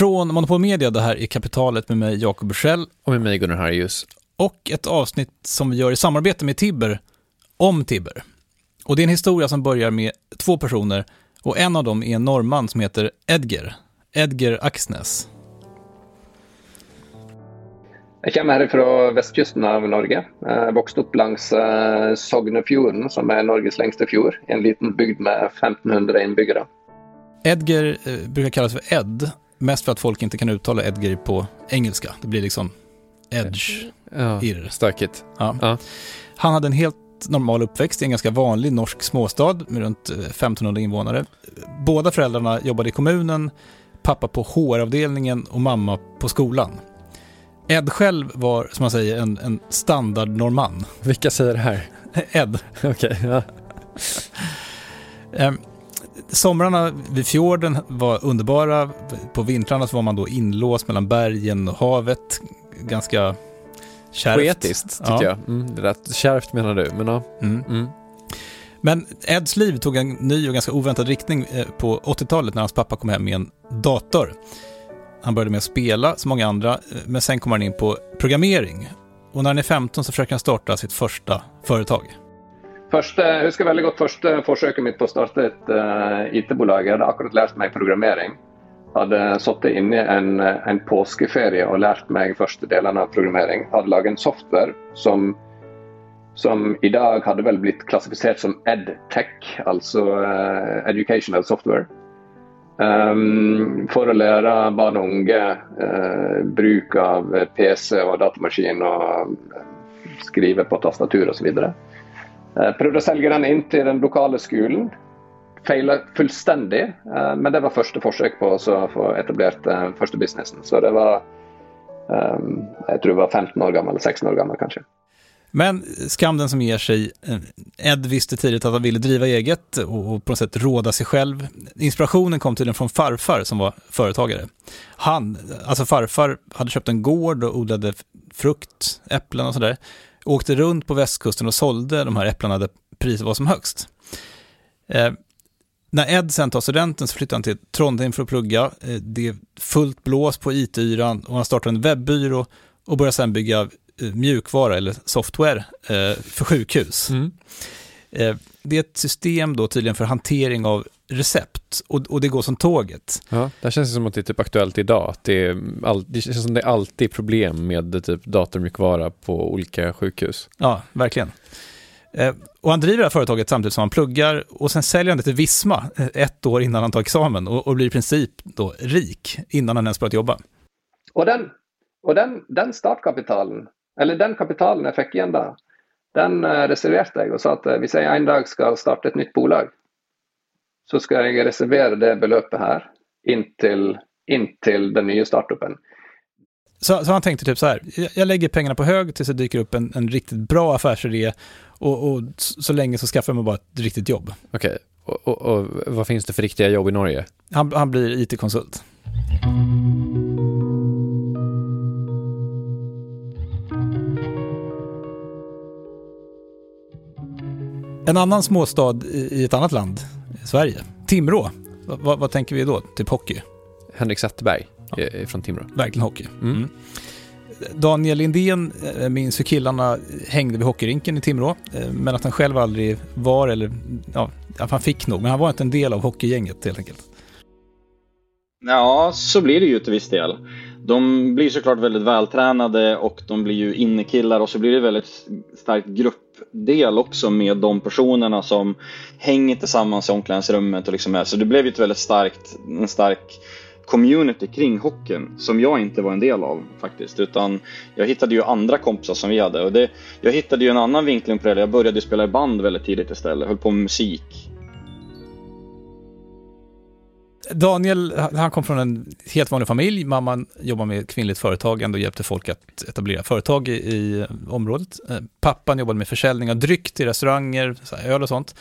Från Monopol Media, det här är Kapitalet med mig, Jakob Bursell. Och med mig, Gunnar Harjus. Och ett avsnitt som vi gör i samarbete med Tibber, om Tibber. Och det är en historia som börjar med två personer och en av dem är en norrman som heter Edger. Edger Aksnes. Jeg kommer her fra vestkysten av Norge. Jeg vokste opp langs eh, Sognefjorden, som er Norges lengste fjord. En liten bygd med 1500 innbyggere. Edger eh, brukar kallas för Ed, mest för att folk inte kan uttala Edger på engelska. Det blir liksom Edge. Ja, stökigt. Ja. Ja. Han hade en helt normal uppväxt i en ganska vanlig norsk småstad med runt eh, 1500 invånare. Båda föräldrarna jobbade i kommunen, pappa på HR-avdelningen och mamma på skolan. Ed själv var, som man säger, en, en standardnorrman. Vilka säger det här? Ed. Okej, ja. Somrarna vid fjorden var underbara. På vintrarna så var man då inlåst mellan bergen och havet. Ganska kärvt. Poetiskt, tycker Ja. jag. Mm, det lät kärvt menar du, men ja. Mm. Mm. Men Eds liv tog en ny och ganska oväntad riktning eh, på 80-talet när hans pappa kom hem med en dator. Han började med att spela som många andra, eh, men sen kom han in på programmering. Och när han är 15 så försöker han starta sitt första företag. Første, jeg husker veldig godt første forsøket mitt på å starte et uh, IT-bolag. Jeg hadde akkurat lært meg programmering. Hadde sittet inne i en, en påskeferie og lært meg første delene av programmering. Hadde laget en software som, som i dag hadde vel blitt klassifisert som EdTech, altså uh, Educational Software. Um, for å lære barn og unge uh, bruk av PC og datamaskin og eh, skrive på tastatur osv. Eh, Prøvde å selge den inn til den lokale skolen. Feila fullstendig, eh, men det var første forsøk på å få etablert den eh, første businessen. Så det var ehm, jag Jeg tror det var 15 år gammel, 16 år gammel kanskje. Men skam den som ger sig. Eh, Ed visste tidigt att han ville driva eget och på något sätt råda sig själv. Inspirationen kom tydligen från farfar som var företagare. Han, alltså farfar, hade köpt en gård och odlade frukt, äpplen och sådär. Åkte runt på västkusten och sålde de här äpplena där priset var som högst. Eh, när Ed sen tar studenten så flyttar han till Trondheim för att plugga. Eh, det är fullt blås på IT-yran och han startar en webbyrå och börjar sen bygga eh, mjukvara eller software eh, för sjukhus. Mm. Eh, det är ett system då tydligen för hantering av recept och, och det går som tåget. Ja, det här känns som att det är typ aktuellt idag. Att det, är all, det känns som det är alltid problem med typ datormjukvara på olika sjukhus. Ja, verkligen. Eh, och han driver det här företaget samtidigt som han pluggar och sen säljer han det till Visma eh, ett år innan han tar examen och, och blir i princip då rik innan han ens börjat jobba. Og den, og den, den startkapitalen, eller den kapitalen jeg fikk igjen da, den eh, reserverte jeg og sa at eh, hvis jeg en dag skal starte et nytt bolag, så skal jeg reservere det beløpet her inntil, inntil den nye startupen. Så, så han tänkte typ så här, jag, jag lägger pengarna på hög tills det dyker upp en, en riktigt bra affärsidé och, och så, länge så skaffar jag mig bara ett riktigt jobb. Okej, och, och, och vad finns det för riktiga jobb i Norge? Han, han blir IT-konsult. En annan småstad i, ett annat land, Sverige, Timrå. Va, vad, vad tänker vi då? Typ hockey? Henrik Zetterberg eh, från Timrå. Verkligen hockey. Mm. Mm. Daniel Lindén eh, minns hur killarna hängde vid hockeyrinken i Timrå, eh, men att han själv aldrig var, eller ja, han fick nog, men han var inte en del av hockeygänget helt enkelt. Ja, så blir det ju till viss del. De blir såklart väldigt vältränade och de blir ju innekillar och så blir det väldigt stark del också med de personerna som hänger tillsammans i omklädningsrummet och liksom är. Så det blev ju ett väldigt starkt, en stark community kring hockeyn som jag inte var en del av faktiskt. Utan jag hittade ju andra kompisar som vi hade och det, jag hittade ju en annan vinkling på det. Jag började spela i band väldigt tidigt istället, höll på med musik. Daniel, han kom från en helt vanlig familj. Mamman jobbar med kvinnligt företagande och hjälpte folk att etablera företag i, i området. Eh, Pappan jobbade med försäljning av dryck till restauranger, så här, öl och sånt.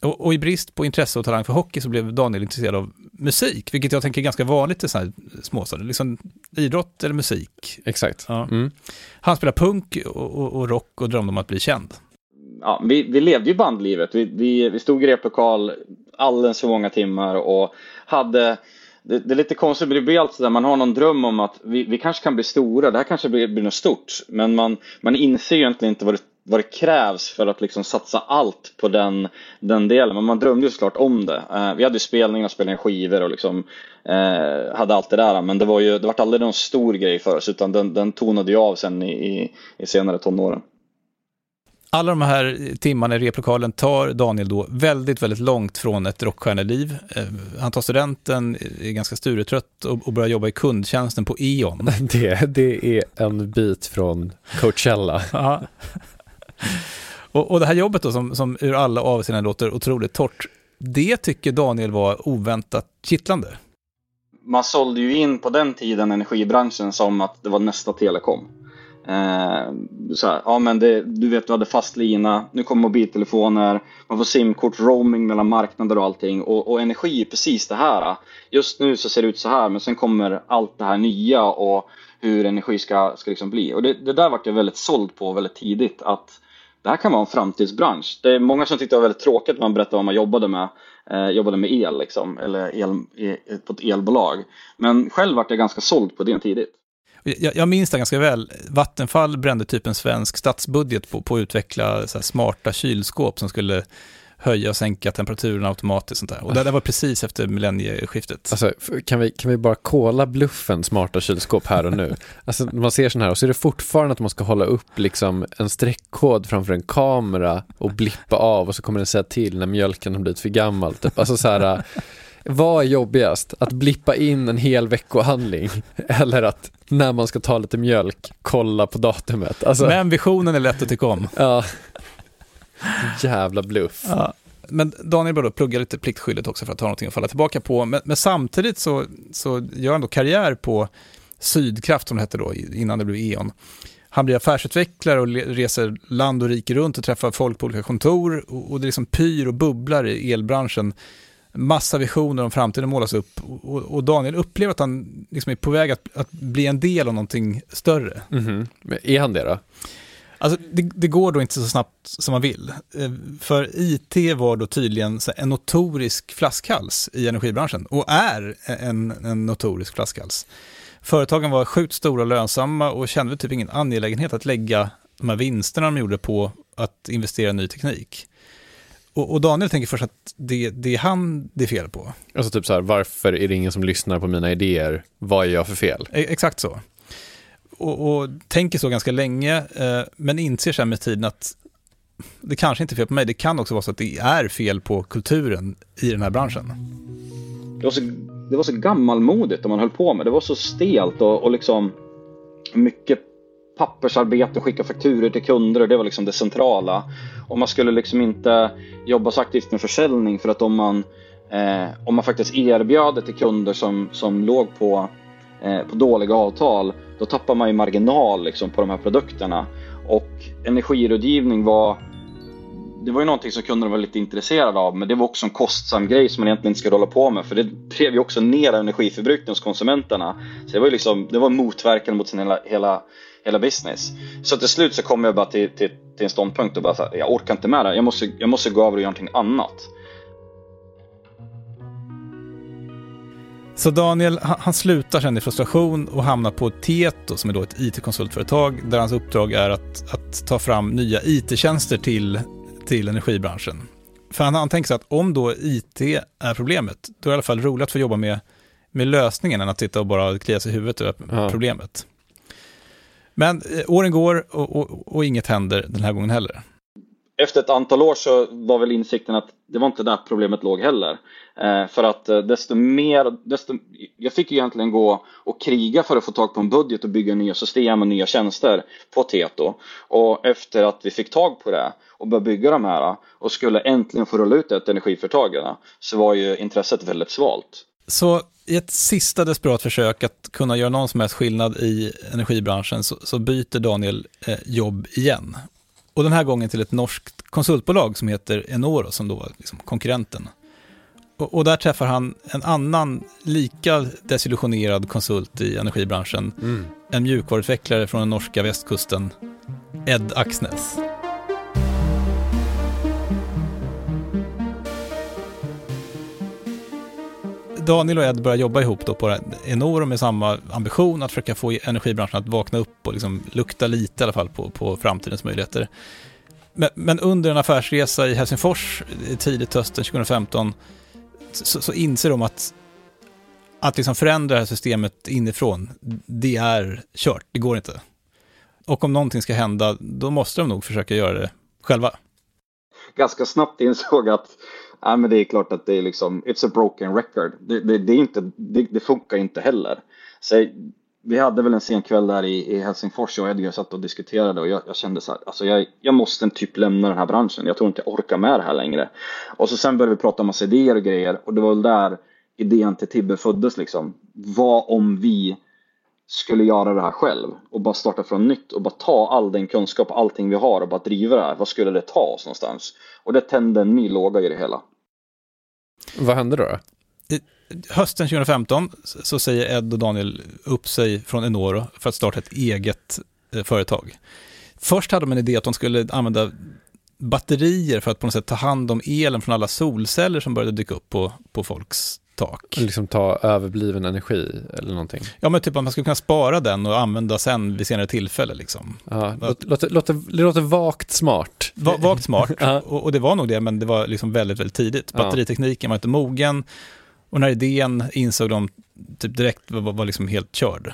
Och, och i brist på intresse och talang för hockey så blev Daniel intresserad av musik, vilket jag tänker är ganska vanligt i sådana här småstäder. Liksom idrott eller musik. Exakt. Ja. Mm. Han spelar punk och, och, och rock och drömde om att bli känd. ja, vi, vi levde ju bandlivet. Vi, vi, vi stod i replokal alldeles för många timmar och hade det, det, är lite konstigt, det blir alltid där man har någon dröm om att vi, vi kanske kan bli stora, det här kanske blir, blir något stort. Men man, man inser ju egentligen inte vad det, vad det krävs för att liksom satsa allt på den, den delen. Men man drömde ju såklart om det. Eh, vi hade ju spelningar, spelade skivor och liksom eh, hade allt det där. Men det var ju, det vart aldrig någon stor grej för oss utan den, den tonade ju av sen i, i, i senare tonåren alla de här timmarna i replokalen tar Daniel då väldigt, väldigt långt från ett rockstjärneliv. Eh, han tar studenten, är ganska sturetrött och börjar jobba i kundtjänsten på E.ON. Det, det är en bit från Coachella. och, och det här jobbet då, som, som ur alla avseenden låter otroligt torrt, det tycker Daniel var oväntat kittlande. Man sålde ju in på den tiden energibranschen som att det var nästa telekom. Eh, så här, ja men det, du vet du hade fast lina, nu kommer mobiltelefoner, man får simkort, roaming mellan marknader och allting och, och energi är precis det här. Just nu så ser det ut så här men sen kommer allt det här nya och hur energi ska, ska liksom bli. Och det, det där vart jag väldigt såld på väldigt tidigt att det här kan vara en framtidsbransch. Det är många som tyckte det var väldigt tråkigt när man berättade vad man jobbade med. Eh, jobbade med el liksom, eller el, e, på ett elbolag. Men själv vart jag ganska såld på det tidigt. Jag, jag minns det ganska väl. Vattenfall brände typ en svensk statsbudget på, på att utveckla smarta kylskåp som skulle höja och sänka temperaturen automatiskt. Sånt där. Och det, det var precis efter millennieskiftet. Alltså, kan, vi, kan vi bara kolla bluffen smarta kylskåp här och nu? Alltså, man ser sån här och så är det fortfarande att man ska hålla upp liksom en streckkod framför en kamera och blippa av och så kommer den säga till när mjölken har blivit för gammal. Typ. Alltså så här, vad är jobbigast? Att blippa in en hel veckohandling eller att när man ska ta lite mjölk kolla på datumet? Alltså, Men visionen är lätt att tycka om. Ja. Jävla bluff. Ja. Men Daniel började plugga lite pliktskyldigt också för att ha någonting att falla tillbaka på. Men, men, samtidigt så, så gör han då karriär på Sydkraft som det hette då, innan det blev E.ON. Han blir affärsutvecklare och reser land och rike runt och träffar folk på olika kontor. Och, och det liksom pyr och bubblar i elbranschen massa visioner om framtiden målas upp och, och Daniel upplever att han liksom är på väg att, att, bli en del av någonting större. Mm -hmm. Men är han det då? Alltså, det, det, går då inte så snabbt som man vill. Eh, för IT var då tydligen en notorisk flaskhals i energibranschen och är en, en notorisk flaskhals. Företagen var sjukt stora och lönsamma och kände typ ingen angelägenhet att lägga de här vinsterna de gjorde på att investera i ny teknik. Och, och, Daniel tänker först att det, det är han det är fel på. Alltså typ så här, varför är det ingen som lyssnar på mina idéer? Vad är jag för fel? E exakt så. Och, och, tänker så ganska länge, eh, men inser sen med tiden att det kanske inte är fel på mig, det kan också vara så att det är fel på kulturen i den här branschen. Det var så, det var så gammalmodigt det man höll på med, det var så stelt och, och liksom mycket pappersarbete och skicka fakturer till kunder och det var liksom det centrala. Och man skulle liksom inte jobba så aktivt med försäljning för att om man, eh, om man faktiskt erbjöd det till kunder som, som låg på, eh, på dåliga avtal då tappar man ju marginal liksom på de här produkterna. Och energirådgivning var det var ju någonting som kunderna var lite intresserade av men det var också en kostsam grej som man egentligen inte skulle hålla på med för det drev ju också ner energiförbrukningen hos konsumenterna. Så det var ju liksom, det var motverkande mot sin hela, hela hela business. Så till slut så kom jag bara till, till, till en ståndpunkt och bara så här, jag orkar inte med det jag måste, jag måste gå över och göra någonting annat. Så Daniel, han slutar sen i frustration och hamnar på Tieto som är då ett IT-konsultföretag där hans uppdrag är att, att ta fram nya IT-tjänster till, till energibranschen. För han, han tänker sig att om då IT är problemet, då är det i alla fall roligt att få jobba med, med lösningen än att sitta och bara klia sig i huvudet över ja. problemet. Men eh, åren går och, och, och, inget händer den här gången heller. Efter ett antal år så var väl insikten att det var inte där problemet låg heller. Eh, för att eh, desto mer, desto, jag fick ju egentligen gå och kriga för att få tag på en budget och bygga nya system och nya tjänster på Tieto. Och efter att vi fick tag på det och började bygga de här och skulle äntligen få rulla ut det till energiföretagarna så var ju intresset väldigt svalt. Så i ett sista desperat försök att kunna göra någon som helst skillnad i energibranschen så, så byter Daniel eh, jobb igen. Och den här gången till ett norskt konsultbolag som heter Enoro som då var liksom konkurrenten. Och, och, där träffar han en annan lika desillusionerad konsult i energibranschen. Mm. En mjukvaruutvecklare från den norska västkusten, Ed Axnes. Daniel och Ed börjar jobba ihop då på Enoro med samma ambition att försöka få energibranschen att vakna upp och liksom lukta lite i alla fall på, på framtidens möjligheter. Men, men, under en affärsresa i Helsingfors tidigt hösten 2015 så, så inser de att att liksom förändra det här systemet inifrån, det är kört, det går inte. Och om någonting ska hända, då måste de nog försöka göra det själva. Ganska snabbt insåg att ja, men det är klart att det är liksom, it's a broken record. Det, det, det är inte, det, det, funkar inte heller. Så vi hade väl en sen kväll där i, i Helsingfors och Edgar satt och diskuterade och jag, jag kände så här, alltså jag, jag måste typ lämna den här branschen. Jag tror inte jag orkar med det här längre. Och så sen började vi prata om massa idéer och grejer och det var väl där idén till Tibbe föddes liksom. Vad om vi skulle göra det här själv och bara starta från nytt och bara ta all den kunskap, allting vi har och bara driva det här. Vad skulle det ta oss någonstans? Och det tände en ny låga i det hela. Vad hände då? då? Hösten 2015 så säger Ed och Daniel upp sig från Enoro för att starta ett eget eh, företag. Först hade de en idé att de skulle använda batterier för att på något sätt ta hand om elen från alla solceller som började dyka upp på, på folks tak. Liksom ta överbliven energi eller någonting. Ja, men typ att man skulle kunna spara den och använda sen vid senare tillfälle. Liksom. Ja, låter, låter, det låter vagt smart. Va, vagt smart, och, och, det var nog det, men det var liksom väldigt, väldigt tidigt. Batteritekniken var inte mogen och när idén insåg de typ direkt var, var liksom helt körd.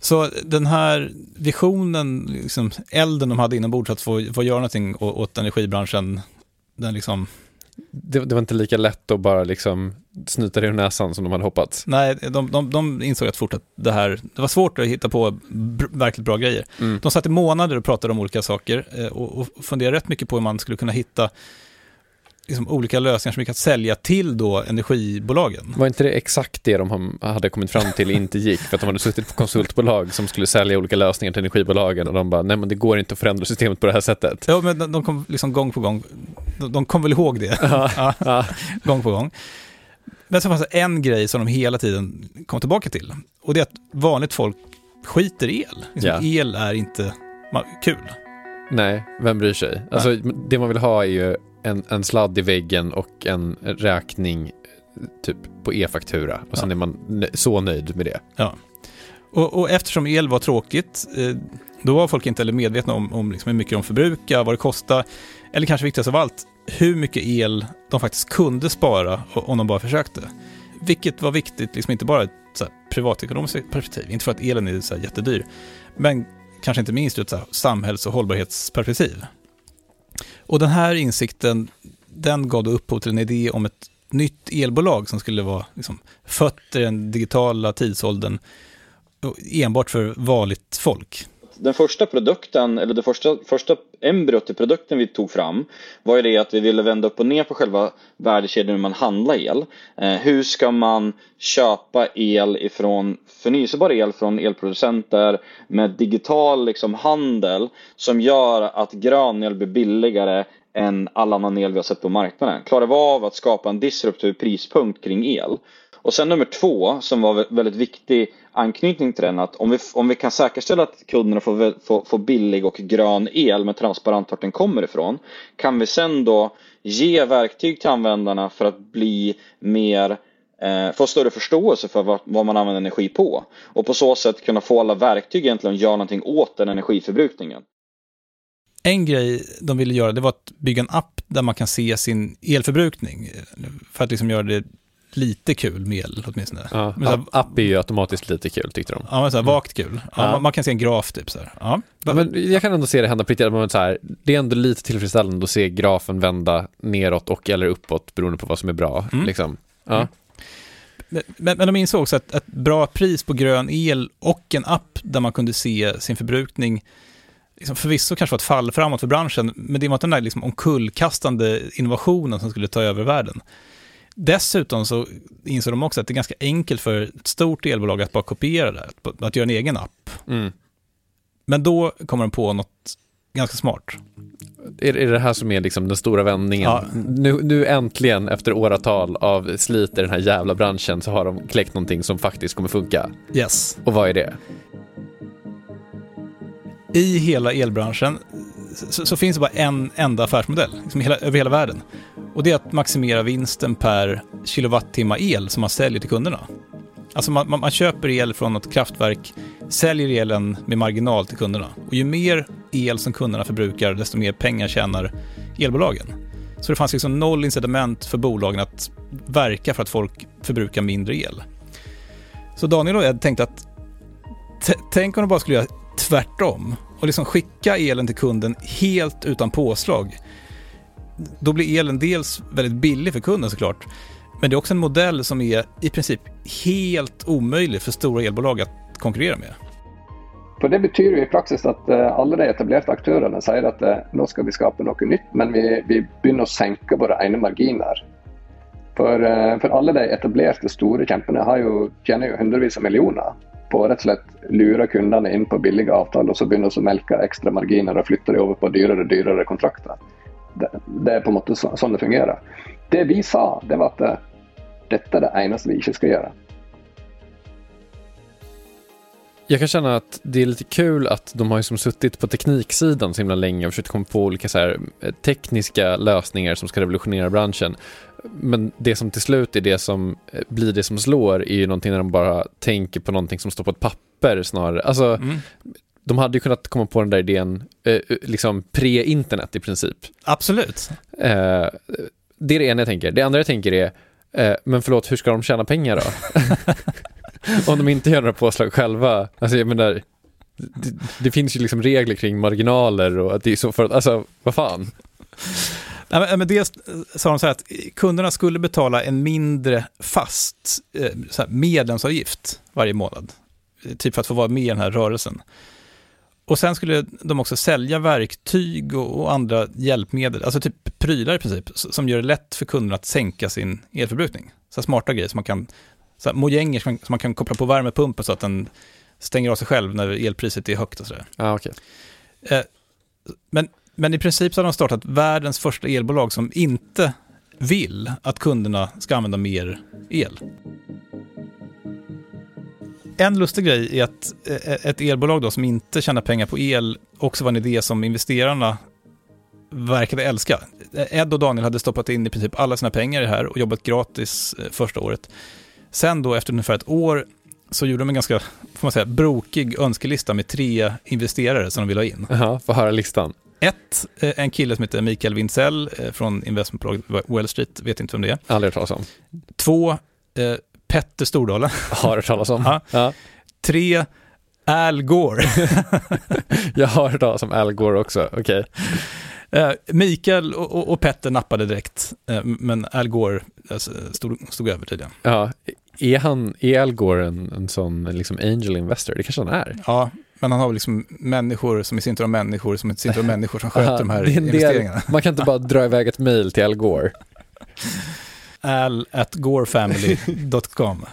Så den här visionen, liksom, elden de hade inombords att få, få göra någonting åt energibranschen, den liksom det, det, var inte lika lätt att bara liksom snyta det ur näsan som de hade hoppats. Nej, de, de, de insåg att fort att det här, det var svårt att hitta på verkligt bra grejer. Mm. De satt i månader och pratade om olika saker eh, och, och funderade rätt mycket på hur man skulle kunna hitta liksom olika lösningar som vi kan sälja till då energibolagen. Var inte det exakt det de hade kommit fram till inte gick? För att de hade suttit på konsultbolag som skulle sälja olika lösningar till energibolagen och de bara, nej men det går inte att förändra systemet på det här sättet. Ja, men de kom liksom gång på gång, de kom väl ihåg det, ja, ja. gång på gång. Men så fanns det en grej som de hela tiden kom tillbaka till och det är att vanligt folk skiter i el. Liksom, ja. El är inte kul. Nej, vem bryr sig? Alltså, det man vill ha är ju en, en sladd i väggen och en räkning typ på e-faktura och sen ja. är man så nöjd med det. Ja. Och, och, eftersom el var tråkigt, eh, då var folk inte heller medvetna om, om liksom hur mycket de förbrukar, vad det kostar, eller kanske viktigast av allt, hur mycket el de faktiskt kunde spara om de bara försökte. Vilket var viktigt, liksom inte bara ett så här, privatekonomiskt perspektiv, inte för att elen är så jättedyr, men kanske inte minst ur ett samhälls och hållbarhetsperspektiv. Och den här insikten, den gav då upphov till en idé om ett nytt elbolag som skulle vara liksom, fött i den digitala tidsåldern enbart för vanligt folk den första produkten, eller det första, första embryot till produkten vi tog fram var ju det att vi ville vända upp och ner på själva värdekedjan hur man handlar el. Eh, hur ska man köpa el ifrån förnyelsebar el från elproducenter med digital liksom, handel som gör att grön el blir billigare än all annan el vi har sett på marknaden. Klarar vi av att skapa en disruptiv prispunkt kring el? Och sen nummer två som var väldigt viktig anknytning till den att om vi, om vi kan säkerställa att kunderna får, får, får billig och grön el med transparent vart den kommer ifrån kan vi sen då ge verktyg till användarna för att bli mer eh, få större förståelse för vad, vad, man använder energi på och på så sätt kunna få alla verktyg egentligen att göra någonting åt den energiförbrukningen. En grej de ville göra det var att bygga en app där man kan se sin elförbrukning eh, för att liksom göra det lite kul med el åtminstone. Ja, men så här, app är ju automatiskt lite kul tyckte de. Ja, men så här, vagt kul. Ja, ja. Man, kan se en graf typ så här. Ja. ja. men jag kan ändå se det hända på riktigt. Så här, det är ändå lite tillfredsställande att se grafen vända neråt och eller uppåt beroende på vad som är bra. Mm. Liksom. Ja. Mm. Men, men de insåg också att ett bra pris på grön el och en app där man kunde se sin förbrukning liksom förvisso kanske var ett fall framåt för branschen, men det var inte den där liksom omkullkastande innovationen som skulle ta över världen. Dessutom så inser de också att det är ganska enkelt för ett stort elbolag att bara kopiera det, att, att göra en egen app. Mm. Men då kommer de på något ganska smart. Är, är det här som är liksom den stora vändningen? Ja. Nu, nu äntligen, efter åratal av slit i den här jävla branschen, så har de kläckt någonting som faktiskt kommer funka. Yes. Och vad är det? I hela elbranschen så, så finns det bara en enda affärsmodell, liksom hela, över hela världen. Och det är att maximera vinsten per kilowattimme el som man säljer till kunderna. Alltså man, man, man, köper el från något kraftverk, säljer elen med marginal till kunderna. Och ju mer el som kunderna förbrukar, desto mer pengar tjänar elbolagen. Så det fanns liksom noll incitament för bolagen att verka för att folk förbrukar mindre el. Så Daniel och Ed tänkte att tänk om de bara skulle göra tvärtom och liksom skicka elen till kunden helt utan påslag. Då blir elen dels väldigt billig för kunden såklart, men det är också en modell som är i princip helt omöjlig för stora elbolag att konkurrera med. För Det betyder i praxis att eh, alla de etablerade aktörerna säger att eh, nu ska vi skapa något nytt, men vi, vi börjar sänka våra egna marginer. För, eh, för alla de etablerade stora kämparna har ju hundratals miljoner på rätt rett og slett lure kundene inn på billige avtaler, og så börjar de å melke ekstra marginer og flytte de over på dyrere og dyrere kontrakter. Det, det, er på en måte så, sånn det fungerer. Det vi sa, det var at eh, dette er det eneste vi ikke skal gjøre. Jag kan känna att det är lite kul att de har liksom suttit på tekniksidan så himla länge och försökt komma på olika så här eh, tekniska lösningar som ska revolutionera branschen. Men det som till slut är det som eh, blir det som slår är ju någonting när de bara tänker på någonting som står på ett papper snarare. Alltså, mm. de hade ju kunnat komma på den där idén eh, liksom pre-internet i princip. Absolut. Eh, det är det ena jag tänker. Det andra jag tänker är, eh, men förlåt, hur ska de tjäna pengar då? Om de inte gör några påslag själva. Alltså jag menar, det, det, finns ju liksom regler kring marginaler och att det är så för att, alltså vad fan. Nej, men dels sa de så här att kunderna skulle betala en mindre fast eh, här, medlemsavgift varje månad. Eh, typ för att få vara med i den här rörelsen. Och sen skulle de också sälja verktyg och, och andra hjälpmedel, alltså typ prylar i princip, som gör det lätt för kunderna att sänka sin elförbrukning. Så smarta grejer som man kan så här, mojänger som, som man kan koppla på värmepumpen så att den stänger av sig själv när elpriset är högt och sådär. Ah, okay. Eh, men, men i princip så har de startat världens första elbolag som inte vill att kunderna ska använda mer el. En lustig grej är att eh, ett elbolag då som inte tjänar pengar på el också var en idé som investerarna verkade älska. Ed och Daniel hade stoppat in i princip alla sina pengar i det här och jobbat gratis eh, första året. Sen då efter ungefär ett år så gjorde de en ganska, får man säga, brokig önskelista med tre investerare som de vill ha in. Jaha, få höra listan. Ett, eh, en kille som heter Mikael Wintzell eh, från investmentbolaget Wall Street, vet inte vem det är. Aldrig hört talas om. Två, eh, Petter Stordalen. Har hört talas om. ja. ja. Tre, Al Gore. Jag har hört talas om Al Gore också, okej. Okay. Eh, Mikael och, och, och, Petter nappade direkt, men Al Gore stod, stod över tydligen. Ja, är, han, är Al Gore en, en sån liksom angel investor? Det kanske han är. Ja, men han har väl liksom människor som i sin tur har människor som i sin tur har människor som sköter de här investeringarna. Del, man kan inte bara dra iväg ett mail till Al Gore. Al at gorefamily.com.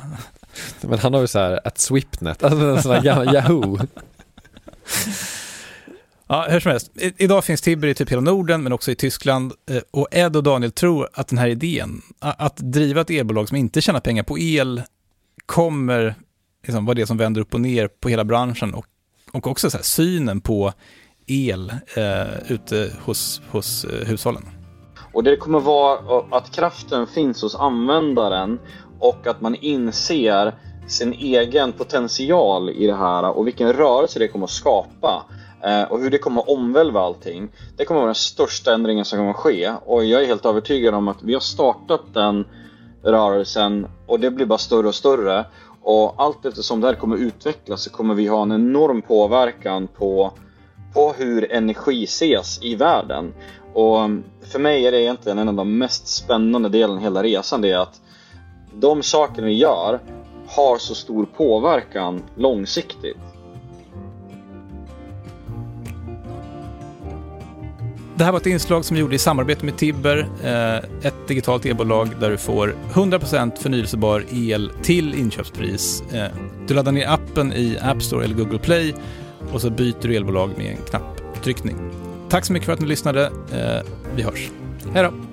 Men han har ju så här at Swipnet, alltså en sån här Yahoo. Ja, hur som helst. I, idag finns Tibber i typ hela Norden, men också i Tyskland. Eh, och Ed och Daniel tror att den här idén, att driva ett elbolag som inte tjänar pengar på el, kommer liksom vara det som vänder upp och ner på hela branschen och, och också så här, synen på el eh, ute hos, hos eh, hushållen. Och det kommer vara att kraften finns hos användaren och att man inser sin egen potential i det här och vilken rörelse det kommer att skapa. Eh, och hur det kommer att omvälva allting. Det kommer att vara den största ändringen som kommer att ske och jag är helt övertygad om att vi har startat den rörelsen och det blir bara större och större. Och allt eftersom det här kommer att utvecklas så kommer vi ha en enorm påverkan på, på hur energi ses i världen. Och för mig är det egentligen en av de mest spännande delen i hela resan. Det är att de saker vi gör har så stor påverkan långsiktigt. Det här var ett inslag som vi gjorde i samarbete med Tibber, eh, ett digitalt elbolag där du får 100% förnyelsebar el till inköpspris. Eh, du laddar ner appen i App Store eller Google Play och så byter du elbolag med en knapptryckning. Tack så mycket för att ni lyssnade. Eh, vi hörs. Hej då!